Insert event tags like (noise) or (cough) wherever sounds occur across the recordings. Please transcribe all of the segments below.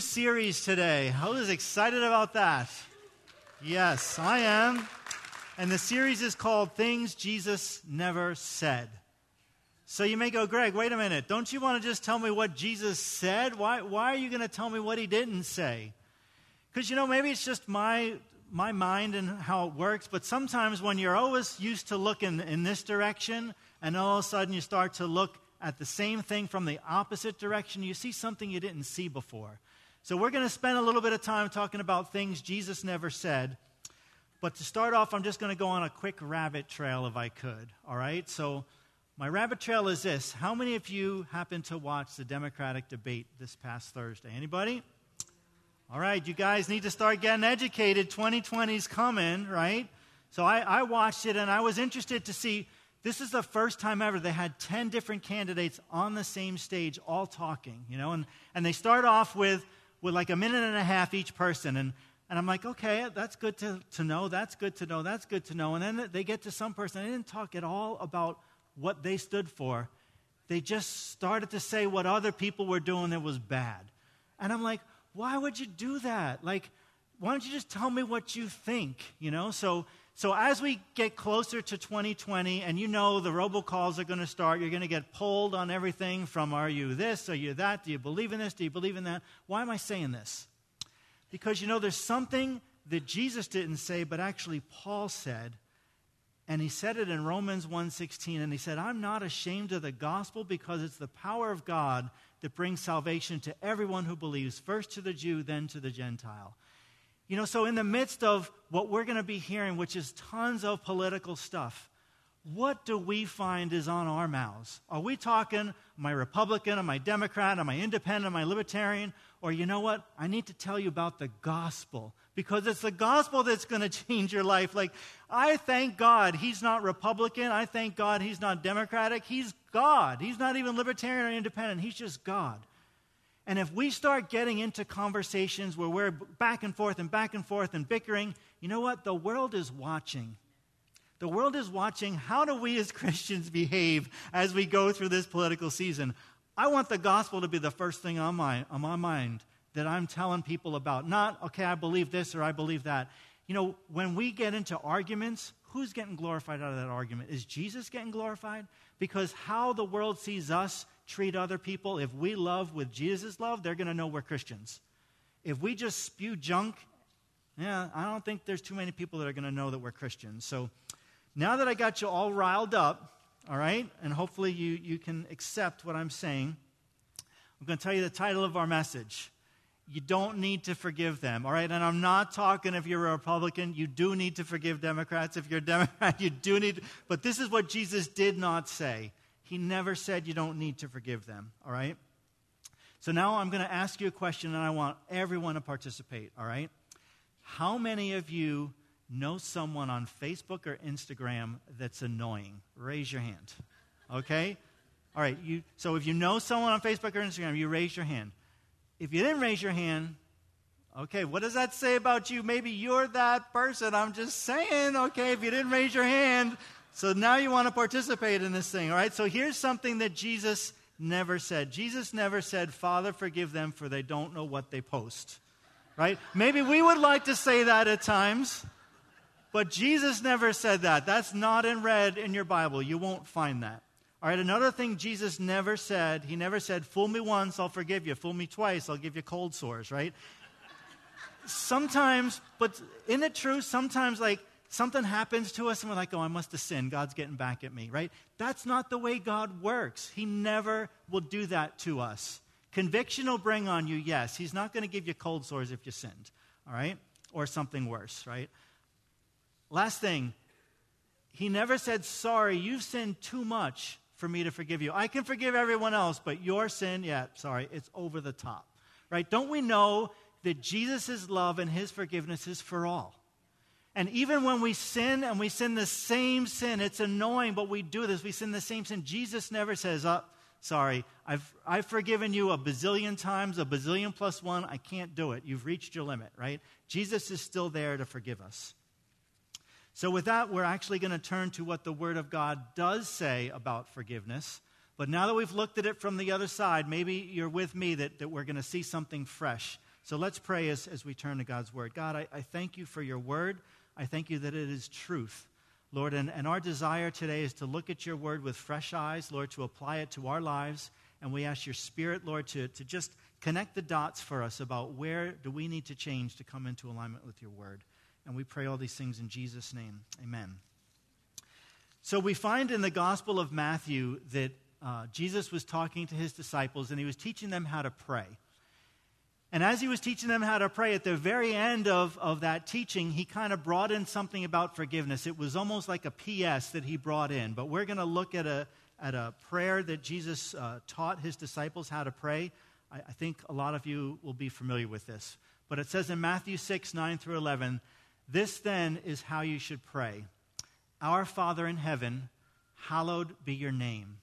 series today. Who's excited about that? Yes, I am. And the series is called Things Jesus Never Said. So you may go, Greg, wait a minute. Don't you want to just tell me what Jesus said? Why, why are you going to tell me what he didn't say? Because, you know, maybe it's just my, my mind and how it works, but sometimes when you're always used to looking in this direction, and all of a sudden you start to look at the same thing from the opposite direction, you see something you didn't see before. So, we're going to spend a little bit of time talking about things Jesus never said. But to start off, I'm just going to go on a quick rabbit trail if I could. All right? So, my rabbit trail is this How many of you happened to watch the Democratic debate this past Thursday? Anybody? All right, you guys need to start getting educated. 2020's coming, right? So I, I watched it and I was interested to see this is the first time ever they had 10 different candidates on the same stage all talking, you know, and, and they start off with, with like a minute and a half each person. And, and I'm like, okay, that's good to, to know, that's good to know, that's good to know. And then they get to some person, they didn't talk at all about what they stood for. They just started to say what other people were doing that was bad. And I'm like, why would you do that? Like, why don't you just tell me what you think, you know? So so as we get closer to 2020, and you know the robocalls are going to start, you're going to get polled on everything from are you this, are you that, do you believe in this, do you believe in that? Why am I saying this? Because you know there's something that Jesus didn't say, but actually Paul said, and he said it in Romans 1:16, and he said, "I'm not ashamed of the gospel because it's the power of God that brings salvation to everyone who believes, first to the Jew, then to the Gentile." You know, so in the midst of what we're going to be hearing, which is tons of political stuff, what do we find is on our mouths? Are we talking, am I Republican, am I Democrat, am I independent, am I libertarian? Or you know what? I need to tell you about the gospel because it's the gospel that's going (laughs) to change your life. Like, I thank God he's not Republican. I thank God he's not Democratic. He's God. He's not even libertarian or independent. He's just God. And if we start getting into conversations where we're back and forth and back and forth and bickering, you know what? The world is watching. The world is watching how do we as (laughs) Christians behave as we go through this political season. I want the gospel to be the first thing on my, on my mind that I'm telling people about. Not, okay, I believe this or I believe that. You know, when we get into arguments, who's getting glorified out of that argument? Is Jesus getting glorified? Because how the world sees us treat other people, if we love with Jesus' love, they're going to know we're Christians. If we just spew junk, yeah, I don't think there's too many people that are going to know that we're Christians. So now that I got you all riled up, all right, and hopefully you, you can accept what I'm saying, I'm going to tell you the title of our message. You don't need to forgive them, all right? And I'm not talking if you're a Republican, you do need to forgive Democrats. If you're a Democrat, (laughs) you do need, but this is what Jesus did not say. He never said you don't need to forgive them, all right? So now I'm going to ask you a question and I want everyone to participate, all right? How many of you know someone on Facebook or Instagram that's annoying? Raise your hand. Okay? All right, you, so if you know someone on Facebook or Instagram, you raise your hand. If you didn't raise your hand, okay, what does that say about you? Maybe you're that person. I'm just saying, okay, if you didn't raise your hand, so now you want to participate in this thing, all right? So here's something that Jesus never said. Jesus never said, Father, forgive them, for they don't know what they post, right? Maybe we would like to say that at times, but Jesus never said that. That's not in red in your Bible. You won't find that. All right, another thing Jesus never said, he never said, Fool me once, I'll forgive you. Fool me twice, I'll give you cold sores, right? Sometimes, but isn't it true? Sometimes, like, something happens to us and we're like, oh, I must have sinned. God's getting back at me, right? That's not the way God works. He never will do that to us. Conviction will bring on you, yes. He's not going to give you cold sores if you sinned, all right? Or something worse, right? Last thing, he never said, sorry, you've sinned too much for me to forgive you. I can forgive everyone else, but your sin, yeah, sorry, it's over the top, right? Don't we know that Jesus' love and his forgiveness is for all? And even when we sin and we sin the same sin, it's annoying, but we do this. We sin the same sin. Jesus never says, oh, sorry, I've, I've forgiven you a bazillion times, a bazillion plus one. I can't do it. You've reached your limit, right? Jesus is still there to forgive us. So, with that, we're actually going to turn to what the Word of God does say about forgiveness. But now that we've looked at it from the other side, maybe you're with me that, that we're going to see something fresh. So let's pray as, as we turn to God's word. God, I, I thank you for your word. I thank you that it is truth. Lord, and, and our desire today is to look at your word with fresh eyes, Lord, to apply it to our lives. And we ask your spirit, Lord, to, to just connect the dots for us about where do we need to change to come into alignment with your word. And we pray all these things in Jesus' name. Amen. So we find in the Gospel of Matthew that uh, Jesus was talking to his disciples and he was teaching them how to pray. And as he was teaching them how to pray, at the very end of, of that teaching, he kind of brought in something about forgiveness. It was almost like a PS that he brought in. But we're going to look at a, at a prayer that Jesus uh, taught his disciples how to pray. I, I think a lot of you will be familiar with this. But it says in Matthew 6, 9 through 11, This then is how you should pray Our Father in heaven, hallowed be your name.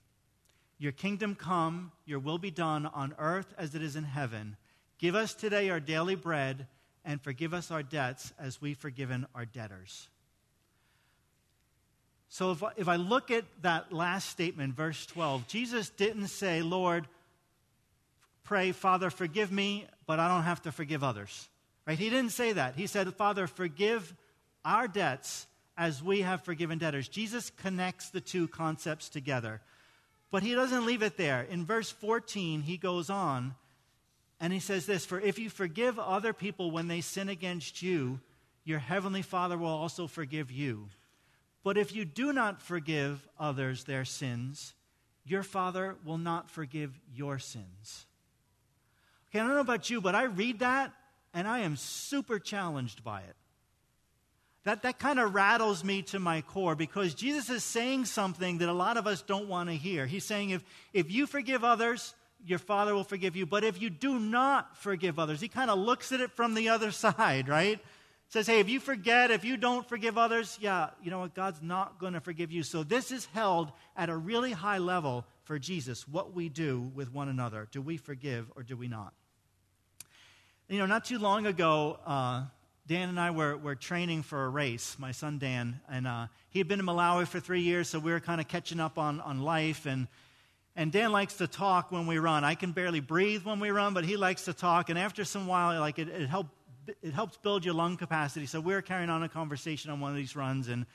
Your kingdom come, your will be done on earth as it is in heaven. Give us today our daily bread, and forgive us our debts as we've forgiven our debtors. So if if I look at that last statement, verse 12, Jesus didn't say, Lord, pray, Father, forgive me, but I don't have to forgive others. Right? He didn't say that. He said, Father, forgive our debts as we have forgiven debtors. Jesus connects the two concepts together. But he doesn't leave it there. In verse 14, he goes on and he says this For if you forgive other people when they sin against you, your heavenly Father will also forgive you. But if you do not forgive others their sins, your Father will not forgive your sins. Okay, I don't know about you, but I read that and I am super challenged by it. That, that kind of rattles me to my core because Jesus is saying something that a lot of us don't want to hear. He's saying, if, if you forgive others, your Father will forgive you. But if you do not forgive others, he kind of looks at it from the other (laughs) side, right? Says, hey, if you forget, if you don't forgive others, yeah, you know what? God's not going to forgive you. So this is held at a really high level for Jesus, what we do with one another. Do we forgive or do we not? You know, not too long ago, uh, Dan and I were, were training for a race, my son Dan, and uh, he had been in Malawi for three years, so we were kind of catching up on, on life. And and Dan likes to talk when we run. I can barely breathe when we run, but he likes to talk. And after some while, like it, it, it helps build your lung capacity. So we are carrying on a conversation on one of these runs. And,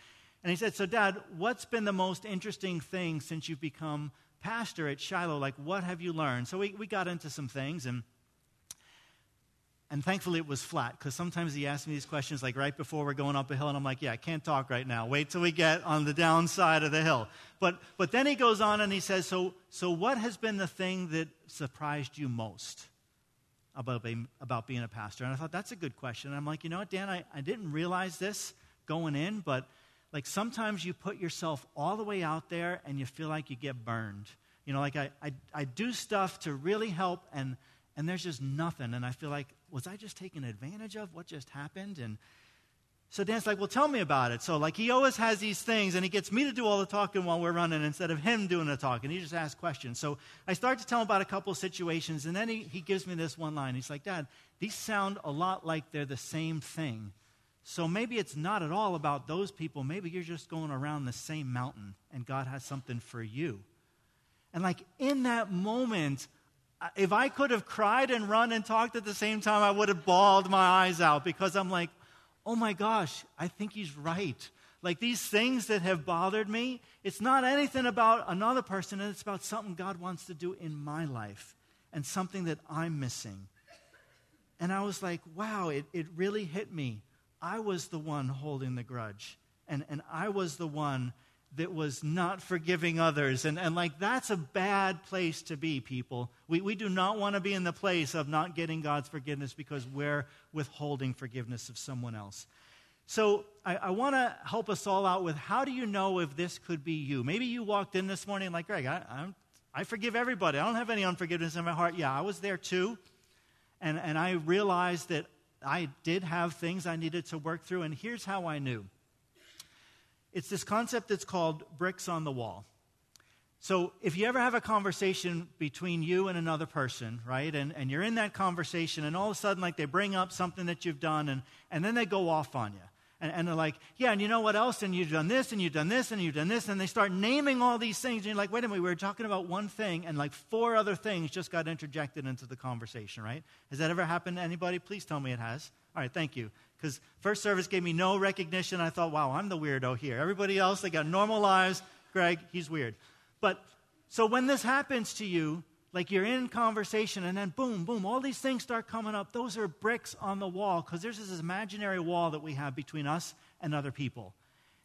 and he said, So, Dad, what's been the most interesting thing since you've become pastor at Shiloh? Like, what have you learned? So we, we got into some things. And and thankfully, it was flat because sometimes he asks me these questions like right before we're going up a hill, and I'm like, yeah, I can't talk right now. Wait till we get on the downside of the hill. But, but then he goes on and he says, so, so what has been the thing that surprised you most about being, about being a pastor? And I thought, that's a good question. And I'm like, you know what, Dan, I, I didn't realize this going in, but like sometimes you put yourself all the way out there and you feel like you get burned. You know, like I, I, I do stuff to really help and and there's just nothing. And I feel like, was I just taken advantage of? What just happened? And so Dan's like, well, tell me about it. So, like, he always has these things, and he gets me to do all the talking while we're running instead of him doing the talking. He just asks questions. So I start to tell him about a couple situations, and then he, he gives me this one line. He's like, Dad, these sound a lot like they're the same thing. So maybe it's not at all about those people. Maybe you're just going around the same mountain, and God has something for you. And, like, in that moment, if I could have cried and run and talked at the same time, I would have bawled my eyes out because I'm like, oh my gosh, I think he's right. Like these things that have bothered me, it's not anything about another person, it's about something God wants to do in my life and something that I'm missing. And I was like, wow, it, it really hit me. I was the one holding the grudge, and, and I was the one that was not forgiving others. And, and like, that's a bad place to be, people. We, we do not want to be in the place of not getting God's forgiveness because we're withholding forgiveness of someone else. So I, I want to help us all out with how do you know if this could be you? Maybe you walked in this morning like, Greg, I, I'm, I forgive everybody. I don't have any unforgiveness in my heart. Yeah, I was there too. And, and I realized that I did have things I needed to work through. And here's how I knew it's this concept that's called bricks on the wall. So if you ever have a conversation between you and another person, right, and, and you're in that conversation, and all of a sudden, like they bring up something that you've done, and, and then they go off on you. And, and, they're like, yeah, and you know what else? And you've done this, and you've done this, and you've done this. And they start naming all these things. And you're like, wait a minute, we were talking about one thing, and like four other things just got interjected into the conversation, right? Has that ever happened to anybody? Please tell me it has. All right, thank you. Because first service gave me no recognition. I thought, wow, I'm the weirdo here. Everybody else, they got normal lives. Greg, he's weird. But so when this happens to you, like you're in conversation and then boom, boom, all these things start coming up. Those are bricks on the wall because there's this imaginary wall that we have between us and other people.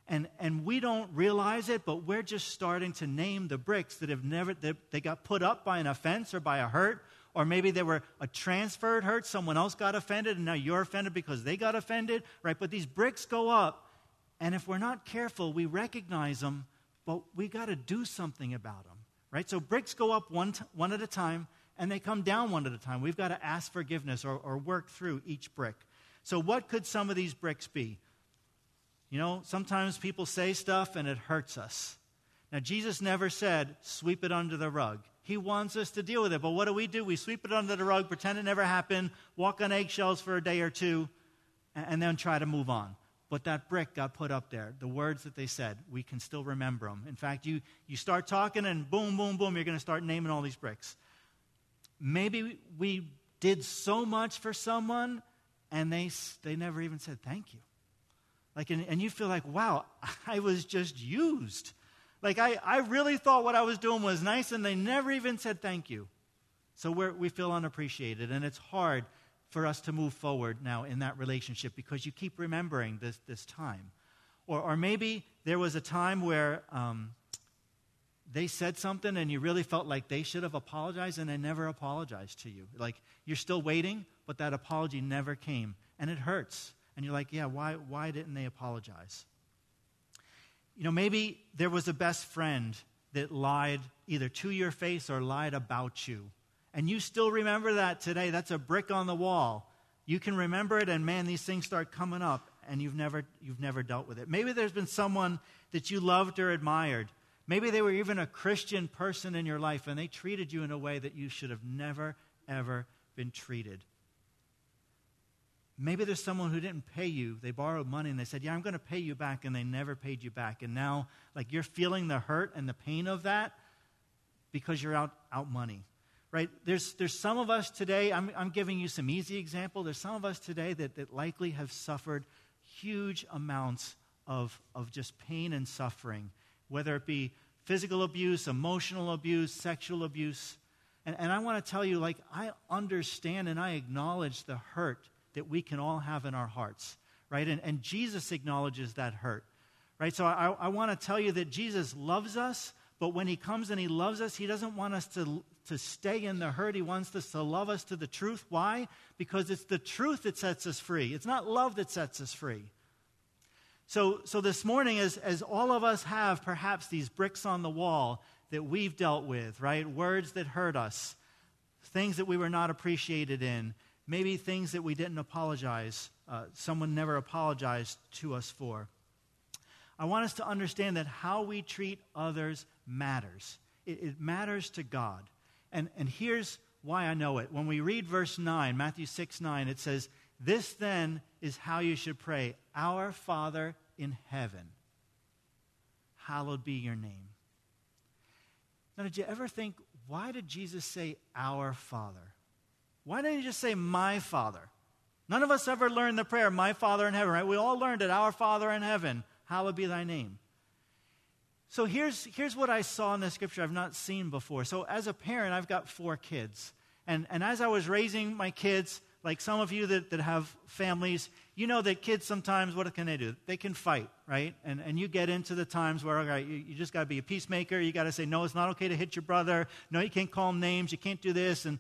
And, and we don't realize it, but we're just starting to name the bricks that have never, that they got put up by an offense or by a hurt, or maybe they were a transferred hurt. Someone else got offended, and now you're offended because they got offended, right? But these bricks go up, and if we're not careful, we recognize them, but we got to do something about them right? So bricks go up one, t- one at a time and they come down one at a time. We've got to ask forgiveness or, or work through each brick. So, what could some of these bricks be? You know, sometimes people say stuff and it hurts us. Now, Jesus never said, sweep it under the rug. He wants us to deal with it. But what do we do? We sweep it under the rug, pretend it never happened, walk on eggshells for a day or two, and then try to move on but that brick got put up there. The words that they said, we can still remember them. In fact, you, you start talking and boom, boom, boom, you're going to start naming all these bricks. Maybe we did so much for someone and they, they never even said thank you. Like, and, and you feel like, wow, (laughs) I was just used. Like, I, I really thought what I was doing was nice and they never even said thank you. So we feel unappreciated and it's hard for us to move forward now in that relationship because you keep remembering this, this time. Or, or maybe there was a time where um, they said something and you really felt like they should have apologized and they never apologized to you. Like you're still waiting, but that apology never came. And it hurts. And you're like, yeah, why, why didn't they apologize? You know, maybe there was a best friend that lied either to your face or lied about you and you still remember that today, that's a brick on the wall. You can remember it, and man, these things start coming up, and you've never, you've never dealt with it. Maybe there's been someone that you loved or admired. Maybe they were even a Christian person in your life, and they treated you in a way that you should have never, ever been treated. Maybe there's someone who didn't pay you. They borrowed money and they said, Yeah, I'm going to pay you back, and they never paid you back. And now, like, you're feeling the hurt and the pain of that because you're out, out money right? There's, there's some of us today, I'm, I'm giving you some easy example. There's some of us today that, that likely have suffered huge amounts of, of just pain and suffering, whether it be physical abuse, emotional abuse, sexual abuse. And, and I want to tell you, like, I understand and I acknowledge the hurt that we can all have in our hearts, right? And, and Jesus acknowledges that hurt, right? So I, I want to tell you that Jesus loves us, but when he comes and he loves us, he doesn't want us to, to stay in the hurt. He wants us to love us to the truth. Why? Because it's the truth that sets us free. It's not love that sets us free. So, so this morning, as, as all of us have perhaps these bricks on the wall that we've dealt with, right? Words that hurt us, things that we were not appreciated in, maybe things that we didn't apologize, uh, someone never apologized to us for. I want us to understand that how we treat others matters. It, it matters to God. And, and here's why I know it. When we read verse 9, Matthew 6 9, it says, This then is how you should pray Our Father in heaven, hallowed be your name. Now, did you ever think, why did Jesus say our Father? Why didn't he just say my Father? None of us ever learned the prayer, my Father in heaven, right? We all learned it, our Father in heaven, hallowed be thy name. So here's, here's what I saw in the scripture I've not seen before. So, as a parent, I've got four kids. And, and as I was raising my kids, like some of you that, that have families, you know that kids sometimes, what can they do? They can fight, right? And, and you get into the times where, okay, you, you just got to be a peacemaker. You got to say, no, it's not okay to hit your brother. No, you can't call him names. You can't do this. And,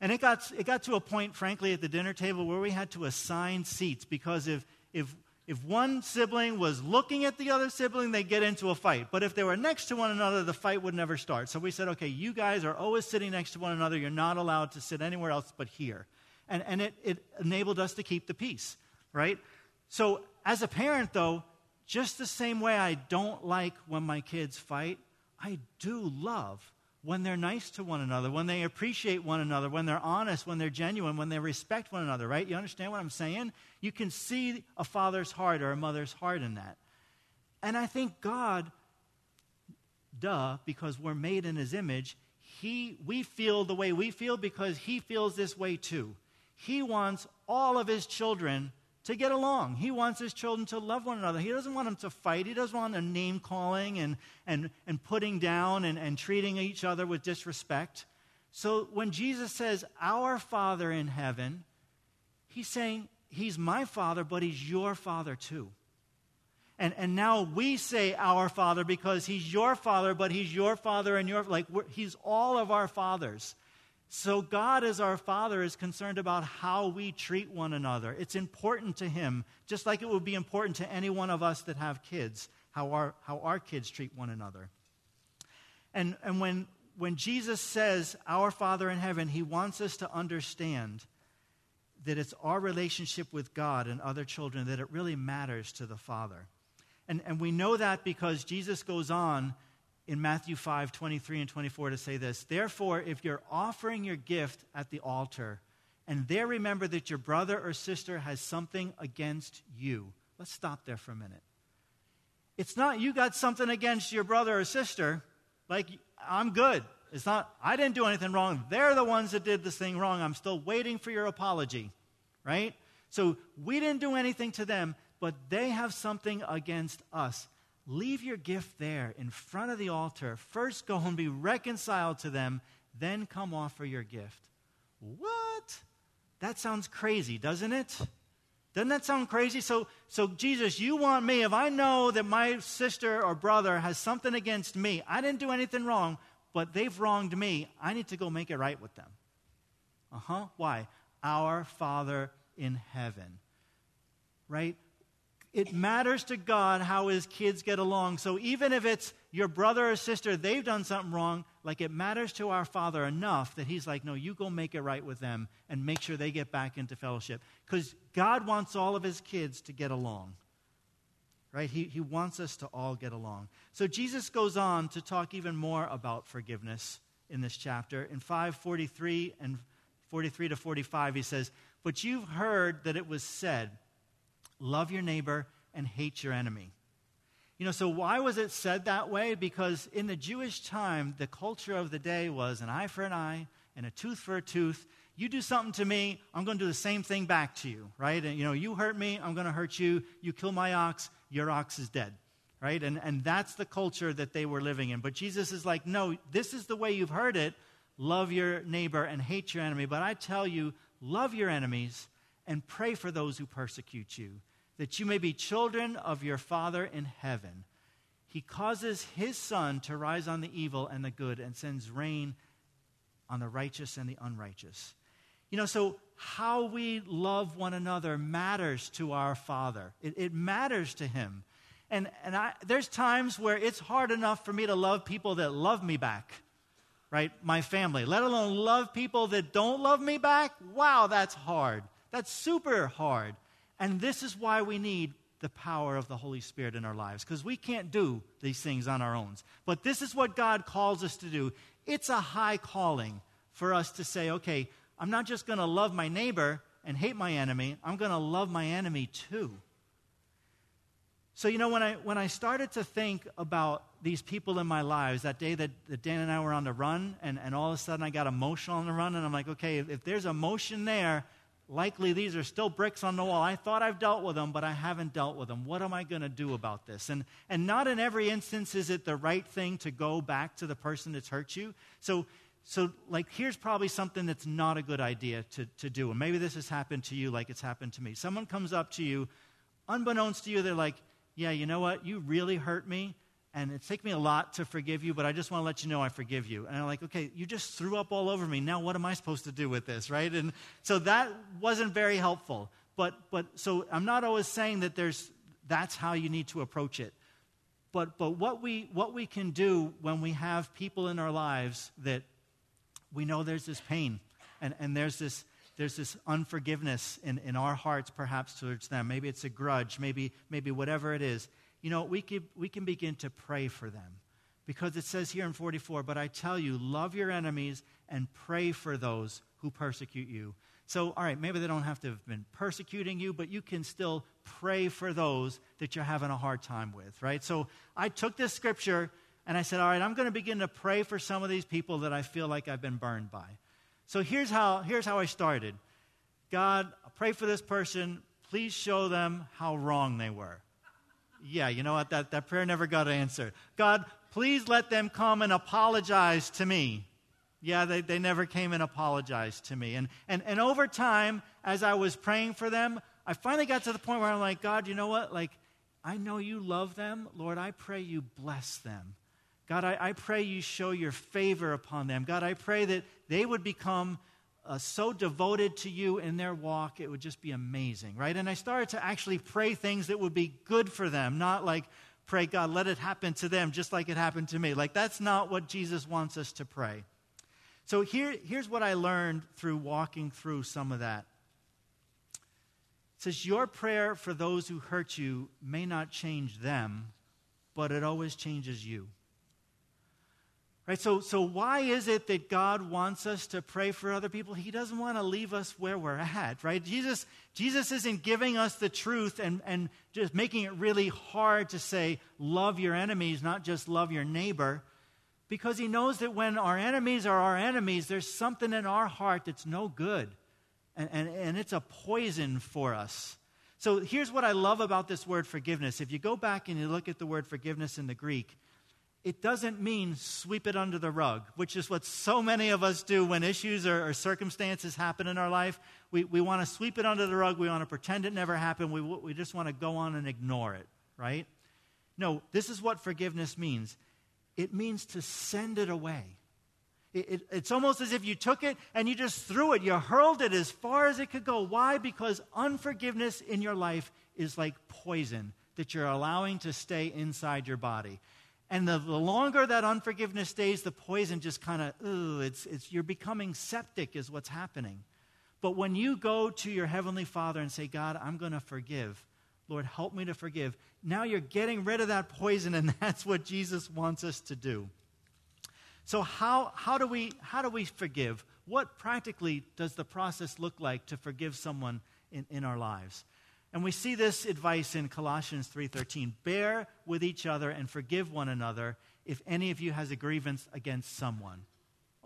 and it, got, it got to a point, frankly, at the dinner table where we had to assign seats because if, if if one sibling was looking at the other sibling, they'd get into a fight. But if they were next to one another, the fight would never start. So we said, okay, you guys are always sitting next to one another. You're not allowed to sit anywhere else but here. And, and it, it enabled us to keep the peace, right? So as a parent, though, just the same way I don't like when my kids fight, I do love when they're nice to one another, when they appreciate one another, when they're honest, when they're genuine, when they respect one another, right? You understand what I'm saying? You can see a father's heart or a mother's heart in that. And I think God, duh, because we're made in his image, he, we feel the way we feel because he feels this way too. He wants all of his children to get along. He wants his children to love one another. He doesn't want them to fight. He doesn't want a name calling and, and, and putting down and, and treating each other with disrespect. So when Jesus says, Our Father in heaven, he's saying, He's my Father, but He's your Father too. And, and now we say our Father because He's your Father, but He's your Father and your, like, He's all of our fathers. So, God, as our Father, is concerned about how we treat one another. It's important to Him, just like it would be important to any one of us that have kids, how our, how our kids treat one another. And, and when, when Jesus says, Our Father in heaven, He wants us to understand that it's our relationship with God and other children that it really matters to the Father. And, and we know that because Jesus goes on in Matthew 5 23 and 24 to say this Therefore, if you're offering your gift at the altar, and there remember that your brother or sister has something against you. Let's stop there for a minute. It's not you got something against your brother or sister, like I'm good. It's not, I didn't do anything wrong. They're the ones that did this thing wrong. I'm still waiting for your apology, right? So we didn't do anything to them, but they have something against us leave your gift there in front of the altar. First, go and be reconciled to them, then come offer your gift. What? That sounds crazy, doesn't it? Doesn't that sound crazy? So, so Jesus, you want me, if I know that my sister or brother has something against me, I didn't do anything wrong, but they've wronged me, I need to go make it right with them. Uh huh. Why? Our Father in heaven. Right? It matters to God how his kids get along. So even if it's your brother or sister, they've done something wrong, like it matters to our Father enough that he's like, no, you go make it right with them and make sure they get back into fellowship. Because God wants all of his kids to get along. Right? He, he wants us to all get along. So Jesus goes on to talk even more about forgiveness in this chapter. In 543 and 43 to 45, he says, But you've heard that it was said, love your neighbor and hate your enemy. You know, so why was it said that way? Because in the Jewish time, the culture of the day was an eye for an eye and a tooth for a tooth. You do something to me, I'm going to do the same thing back to you, right? And, you know, you hurt me, I'm going to hurt you. You kill my ox, your ox is dead, right? And, and that's the culture that they were living in. But Jesus is like, no, this is the way you've heard it. Love your neighbor and hate your enemy. But I tell you, love your enemies and pray for those who persecute you that you may be children of your Father in heaven. He causes his sun to rise on the evil and the good and sends rain on the righteous and the unrighteous. You know, so how we love one another matters to our Father. It, it matters to him. And, and I, there's times where it's hard enough for me to love people that love me back, right? My family, let alone love people that don't love me back. Wow, that's hard. That's super hard. And this is why we need the power of the Holy Spirit in our lives, because we can't do these things on our own. But this is what God calls us to do. It's a high calling for us to say, okay, I'm not just going to love my neighbor and hate my enemy, I'm going to love my enemy too. So, you know, when I, when I started to think about these people in my lives, that day that, that Dan and I were on the run, and, and all of a sudden I got emotional on the run, and I'm like, okay, if, if there's emotion there, likely these are still bricks on the wall. I thought I've dealt with them, but I haven't dealt with them. What am I going to do about this? And, and not in every instance is it the right thing to go back to the person that's hurt you. So, so like, here's probably something that's not a good idea to, to do. And maybe this has happened to you like it's happened to me. Someone comes up to you, unbeknownst to you, they're like, yeah, you know what? You really hurt me and it taken me a lot to forgive you, but I just want to let you know I forgive you. And I'm like, okay, you just threw up all over me. Now what am I supposed to do with this, right? And so that wasn't very helpful. But but so I'm not always saying that there's that's how you need to approach it. But but what we what we can do when we have people in our lives that we know there's this pain and, and there's this there's this unforgiveness in, in our hearts perhaps towards them. Maybe it's a grudge, maybe maybe whatever it is you know, we can, we can begin to pray for them. Because it says here in 44, but I tell you, love your enemies and pray for those who persecute you. So, all right, maybe they don't have to have been persecuting you, but you can still pray for those that you're having a hard time with, right? So I took this scripture and I said, all right, I'm going to begin to pray for some of these people that I feel like I've been burned by. So here's how, here's how I started God, pray for this person. Please show them how wrong they were. Yeah, you know what? That, that prayer never got answered. God, please let them come and apologize to me. Yeah, they, they never came and apologized to me. And, and, and over time, as I was praying for them, I finally got to the point where I'm like, God, you know what? Like, I know you love them. Lord, I pray you bless them. God, I, I pray you show your favor upon them. God, I pray that they would become uh, so devoted to you in their walk, it would just be amazing, right? And I started to actually pray things that would be good for them, not like pray, God, let it happen to them just like it happened to me. Like, that's not what Jesus wants us to pray. So here, here's what I learned through walking through some of that. It says, Your prayer for those who hurt you may not change them, but it always changes you. Right? So, so why is it that God wants us to pray for other people? He doesn't want to leave us where we're at, right? Jesus, Jesus isn't giving us the truth and, and just making it really hard to say, love your enemies, not just love your neighbor because he knows that when our enemies are our enemies, there's something in our heart that's no good. And, and, and it's a poison for us. So here's what I love about this word forgiveness. If you go back and you look at the word forgiveness in the Greek, it doesn't mean sweep it under the rug, which is what so many of us do when issues or, or circumstances happen in our life. We, we want to sweep it under the rug. We want to pretend it never happened. We, we just want to go on and ignore it, right? No, this is what forgiveness means it means to send it away. It, it, it's almost as if you took it and you just threw it. You hurled it as far as it could go. Why? Because unforgiveness in your life is like poison that you're allowing to stay inside your body. And the, the longer that unforgiveness stays, the poison just kind of, ooh, it's, it's, you're becoming septic, is what's happening. But when you go to your Heavenly Father and say, God, I'm going to forgive, Lord, help me to forgive. Now you're getting rid of that poison, and (laughs) that's what Jesus wants us to do. So, how, how, do we, how do we forgive? What practically does the process look like to forgive someone in, in our lives? And we see this advice in Colossians 3:13. Bear with each other and forgive one another if any of you has a grievance against someone.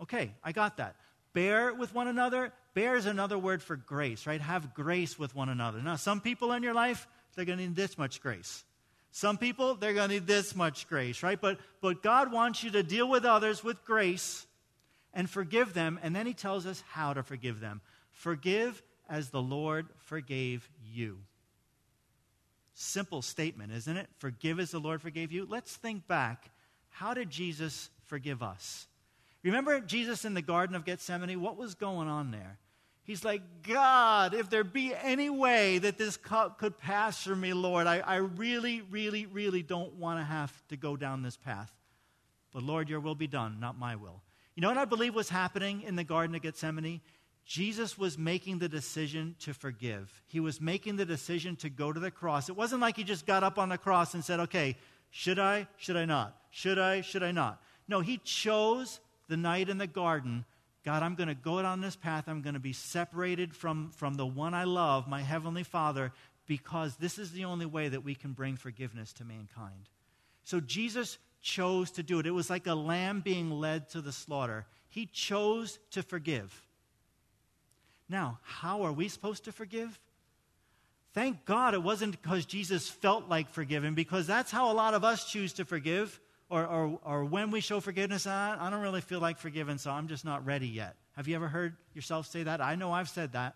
Okay, I got that. Bear with one another. Bear is another word for grace, right? Have grace with one another. Now, some people in your life, they're going to need this much grace. Some people, they're going to need this much grace, right? But, but God wants you to deal with others with grace and forgive them. And then he tells us how to forgive them. Forgive as the Lord forgave you. Simple statement, isn't it? Forgive as the Lord forgave you. Let's think back. How did Jesus forgive us? Remember Jesus in the Garden of Gethsemane? What was going on there? He's like, God, if there be any way that this cup could pass from me, Lord, I, I really, really, really don't want to have to go down this path. But Lord, your will be done, not my will. You know what I believe was happening in the Garden of Gethsemane? Jesus was making the decision to forgive. He was making the decision to go to the cross. It wasn't like he just got up on the cross and said, okay, should I, should I not? Should I, should I not? No, he chose the night in the garden God, I'm going to go down this path. I'm going to be separated from, from the one I love, my Heavenly Father, because this is the only way that we can bring forgiveness to mankind. So Jesus chose to do it. It was like a lamb being led to the slaughter. He chose to forgive. Now, how are we supposed to forgive? Thank God it wasn't because Jesus felt like forgiving, because that's how a lot of us choose to forgive or, or, or when we show forgiveness, I, I don't really feel like forgiving, so I'm just not ready yet. Have you ever heard yourself say that? I know I've said that.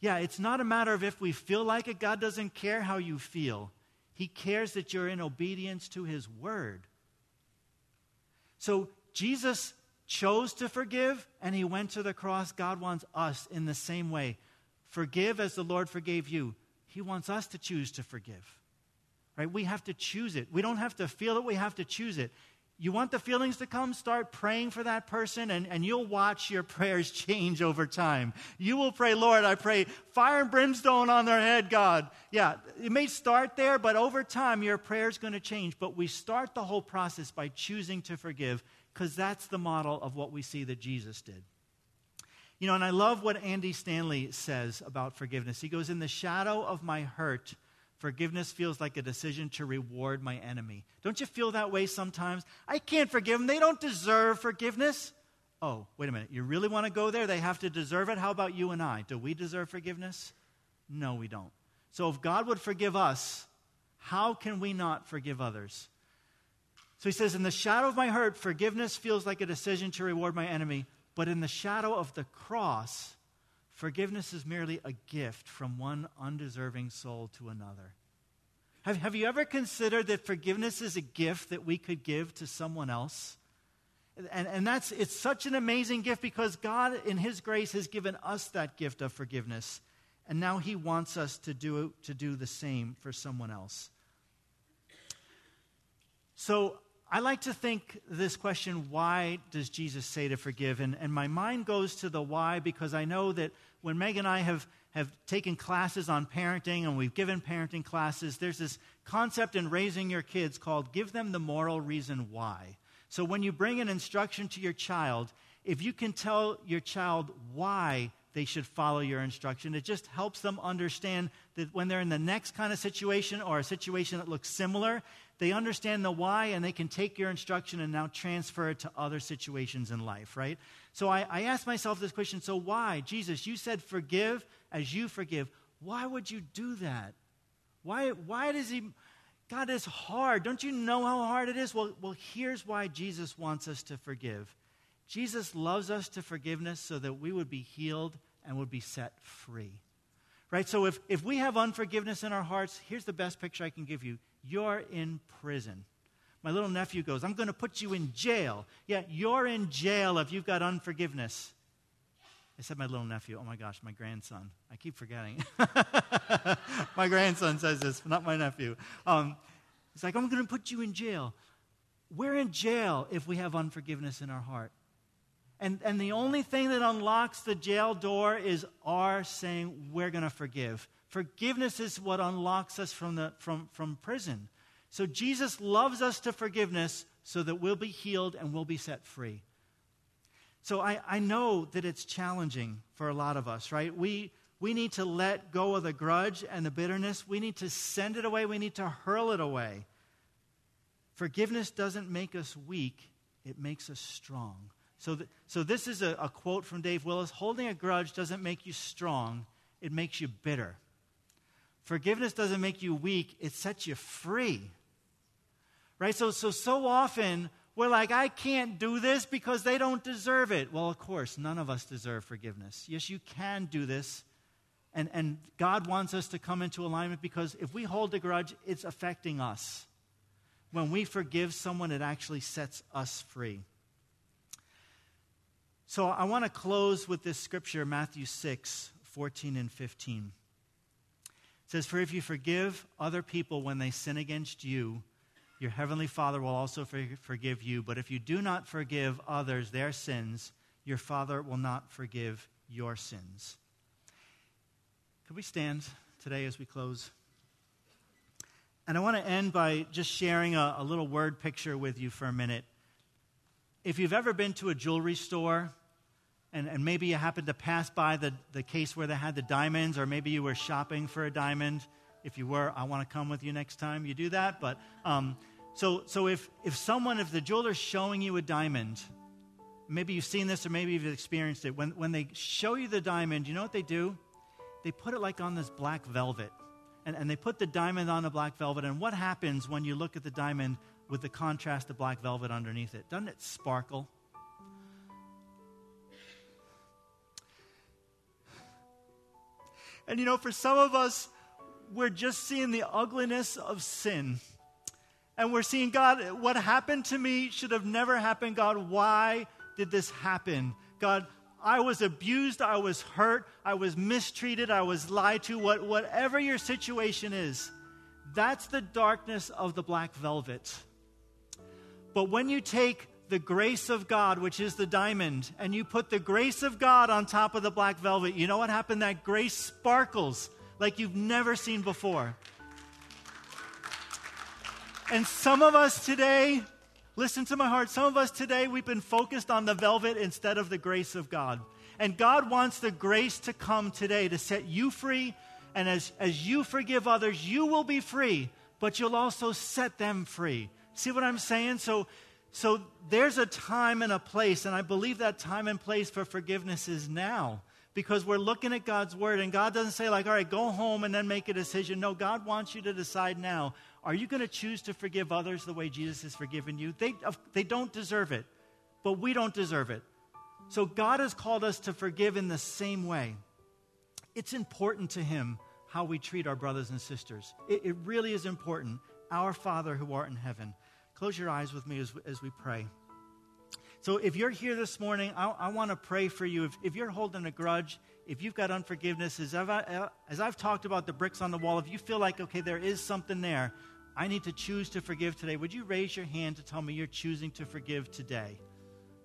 Yeah, it's not a matter of if we feel like it. God doesn't care how you feel, He cares that you're in obedience to His word. So Jesus chose to forgive and He went to the cross. God wants us in the same way. Forgive as the Lord forgave you. He wants us to choose to forgive. Right? We have to choose it. We don't have to feel it, we have to choose it. You want the feelings to come? Start praying for that person, and, and you'll watch your (laughs) prayers change over time. You will pray, Lord, I pray fire and brimstone on their head, God. Yeah, it may start there, but over time, your prayer is going to change. But we start the whole process by choosing to forgive, because that's the model of what we see that Jesus did. You know, and I love what Andy Stanley says about forgiveness. He goes, In the shadow of my hurt, Forgiveness feels like a decision to reward my enemy. Don't you feel that way sometimes? I can't forgive them. They don't deserve forgiveness. Oh, wait a minute. You really want to go there? They have to deserve it? How about you and I? Do we deserve forgiveness? No, we don't. So if God would forgive us, how can we not forgive others? So he says, In the shadow of my hurt, forgiveness feels like a decision to reward my enemy. But in the shadow of the cross, Forgiveness is merely a gift from one undeserving soul to another. Have, have you ever considered that forgiveness is a gift that we could give to someone else? And, and that's it's such an amazing gift because God, in His grace, has given us that gift of forgiveness. And now He wants us to do, to do the same for someone else. So I like to think this question why does Jesus say to forgive? And, and my mind goes to the why because I know that when Meg and I have, have taken classes on parenting and we've given parenting classes, there's this concept in raising your kids called give them the moral reason why. So when you bring an instruction to your child, if you can tell your child why they should follow your instruction, it just helps them understand that when they're in the next kind of situation or a situation that looks similar, they understand the why and they can take your instruction and now transfer it to other situations in life, right? So I, I asked myself this question so why? Jesus, you said forgive as you forgive. Why would you do that? Why, why does he. God is hard. Don't you know how hard it is? Well, well, here's why Jesus wants us to forgive. Jesus loves us to forgiveness so that we would be healed and would be set free. Right? So if, if we have unforgiveness in our hearts, here's the best picture I can give you you're in prison. My little nephew goes, I'm going to put you in jail. Yeah, you're in jail if you've got unforgiveness. I said, my little nephew. Oh my gosh, my grandson. I keep forgetting. (laughs) my grandson says this, not my nephew. Um, he's like, I'm going to put you in jail. We're in jail if we have unforgiveness in our heart. And, and the only thing that unlocks the jail door is our saying, We're going to forgive. Forgiveness is what unlocks us from, the, from, from prison. So Jesus loves us to forgiveness so that we'll be healed and we'll be set free. So I, I know that it's challenging for a lot of us, right? We, we need to let go of the grudge and the bitterness. We need to send it away. We need to hurl it away. Forgiveness doesn't make us weak, it makes us strong. So, th- so this is a, a quote from Dave Willis Holding a grudge doesn't make you strong, it makes you bitter. Forgiveness doesn't make you weak, it sets you free. Right? So, so, so often we're like, I can't do this because they don't deserve it. Well, of course, none of us deserve forgiveness. Yes, you can do this. And, and God wants us to come into alignment because if we hold a grudge, it's affecting us. When we forgive someone, it actually sets us free. So I want to close with this scripture, Matthew 6, 14 and 15. It says, For if you forgive other people when they sin against you, your heavenly Father will also forgive you. But if you do not forgive others their sins, your Father will not forgive your sins. Could we stand today as we close? And I want to end by just sharing a, a little word picture with you for a minute. If you've ever been to a jewelry store, and, and maybe you happened to pass by the, the case where they had the diamonds, or maybe you were shopping for a diamond. If you were, I want to come with you next time you do that. But um, so, so if, if someone, if the jeweler's showing you a diamond, maybe you've seen this or maybe you've experienced it, when, when they show you the diamond, you know what they do? They put it like on this black velvet. And, and they put the diamond on the black velvet. And what happens when you look at the diamond with the contrast of black velvet underneath it? Doesn't it sparkle? And you know, for some of us, we're just seeing the ugliness of sin. And we're seeing, God, what happened to me should have never happened. God, why did this happen? God, I was abused, I was hurt, I was mistreated, I was lied to, what, whatever your situation is, that's the darkness of the black velvet. But when you take the grace of God, which is the diamond, and you put the grace of God on top of the black velvet, you know what happened? That grace sparkles like you've never seen before. And some of us today, listen to my heart, some of us today, we've been focused on the velvet instead of the grace of God. And God wants the grace to come today to set you free. And as, as you forgive others, you will be free, but you'll also set them free. See what I'm saying? So, so there's a time and a place, and I believe that time and place for forgiveness is now because we're looking at God's word, and God doesn't say, like, all right, go home and then make a decision. No, God wants you to decide now are you going to choose to forgive others the way Jesus has forgiven you? They, they don't deserve it, but we don't deserve it. So God has called us to forgive in the same way. It's important to Him how we treat our brothers and sisters. It, it really is important. Our Father who art in heaven. Close your eyes with me as, as we pray. So if you're here this morning, I, I want to pray for you. If, if, you're holding a grudge, if you've got unforgiveness, as I've, as I've talked about the bricks on the wall, if you feel like, okay, there is something there, I need to choose to forgive today, would you raise your hand to tell me you're choosing to forgive today?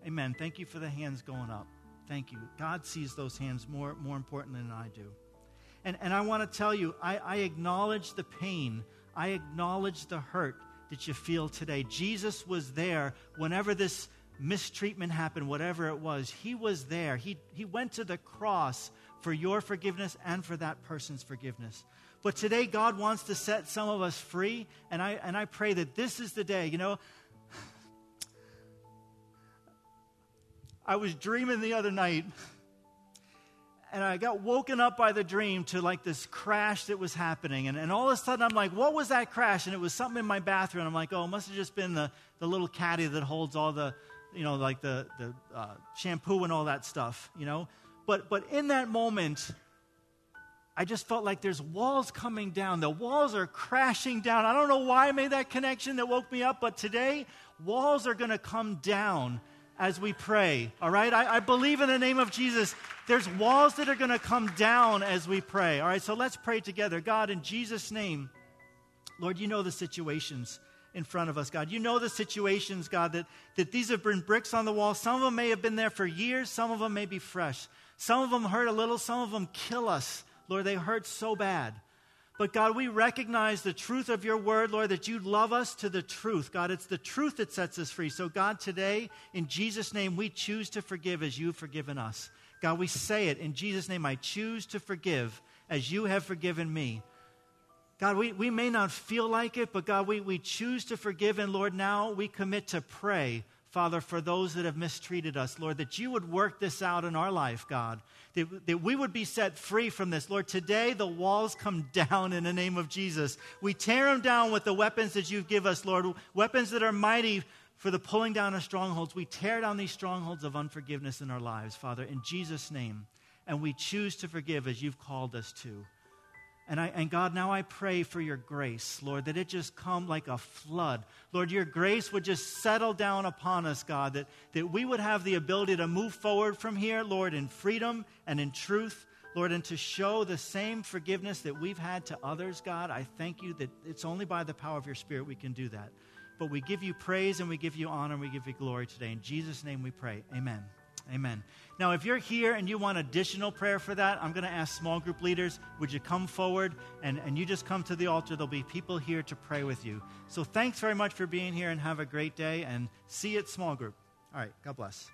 Amen. Thank you for the hands going up. Thank you. God sees those hands more, more importantly than I do. And, and I want to tell you, I, I acknowledge the pain, I acknowledge the hurt that you feel today. Jesus was there whenever this mistreatment happened, whatever it was. He was there. He, he went to the cross for your forgiveness and for that person's forgiveness. But today, God wants to set some of us free, and I, and I pray that this is the day. You know, (sighs) I was dreaming the other night, (laughs) and I got woken up by the dream to like this crash that was happening. And, and all of a sudden, I'm like, what was that crash? And it was something in my bathroom. I'm like, oh, it must have just been the, the little caddy that holds all the, you know, like the, the uh, shampoo and all that stuff, you know? But, but in that moment, I just felt like there's walls coming down. The walls are crashing down. I don't know why I made that connection that woke me up, but today, walls are going to come down as we pray. All right? I, I, believe in the name of Jesus, there's walls that are going to come down as we pray. All right? So let's pray together. God, in Jesus' name, Lord, you know the situations in front of us, God. You know the situations, God, that, that these have been bricks on the wall. Some of them may have been there for years, some of them may be fresh. Some of them hurt a little, some of them kill us. Lord, they hurt so bad. But God, we recognize the truth of your word, Lord, that you love us to the truth. God, it's the truth that sets us free. So, God, today, in Jesus' name, we choose to forgive as you've forgiven us. God, we say it in Jesus' name, I choose to forgive as you have forgiven me. God, we, we may not feel like it, but God, we, we choose to forgive. And Lord, now we commit to pray Father, for those that have mistreated us, Lord, that you would work this out in our life, God, that, that we would be set free from this. Lord, today the walls come (laughs) down in the name of Jesus. We tear them down with the weapons that you give us, Lord, weapons that are mighty for the pulling down of strongholds. We tear down these strongholds of unforgiveness in our lives, Father, in Jesus' name. And we choose to forgive as you've called us to. And, I, and God, now I pray for your grace, Lord, that it just come like a flood. Lord, your grace would just settle down upon us, God, that, that we would have the ability to move forward from here, Lord, in freedom and in truth, Lord, and to show the same forgiveness that we've had to others, God. I thank you that it's only by the power of your Spirit we can do that. But we give you praise and we give you honor and we give you glory today. In Jesus' name we pray. Amen. Amen. Now, if you're here and you want additional prayer for that, I'm going to ask small group leaders, would you come forward and, and you just come to the altar? There'll be people here to pray with you. So thanks very much for being here and have a great day and see you at small group. All right, God bless.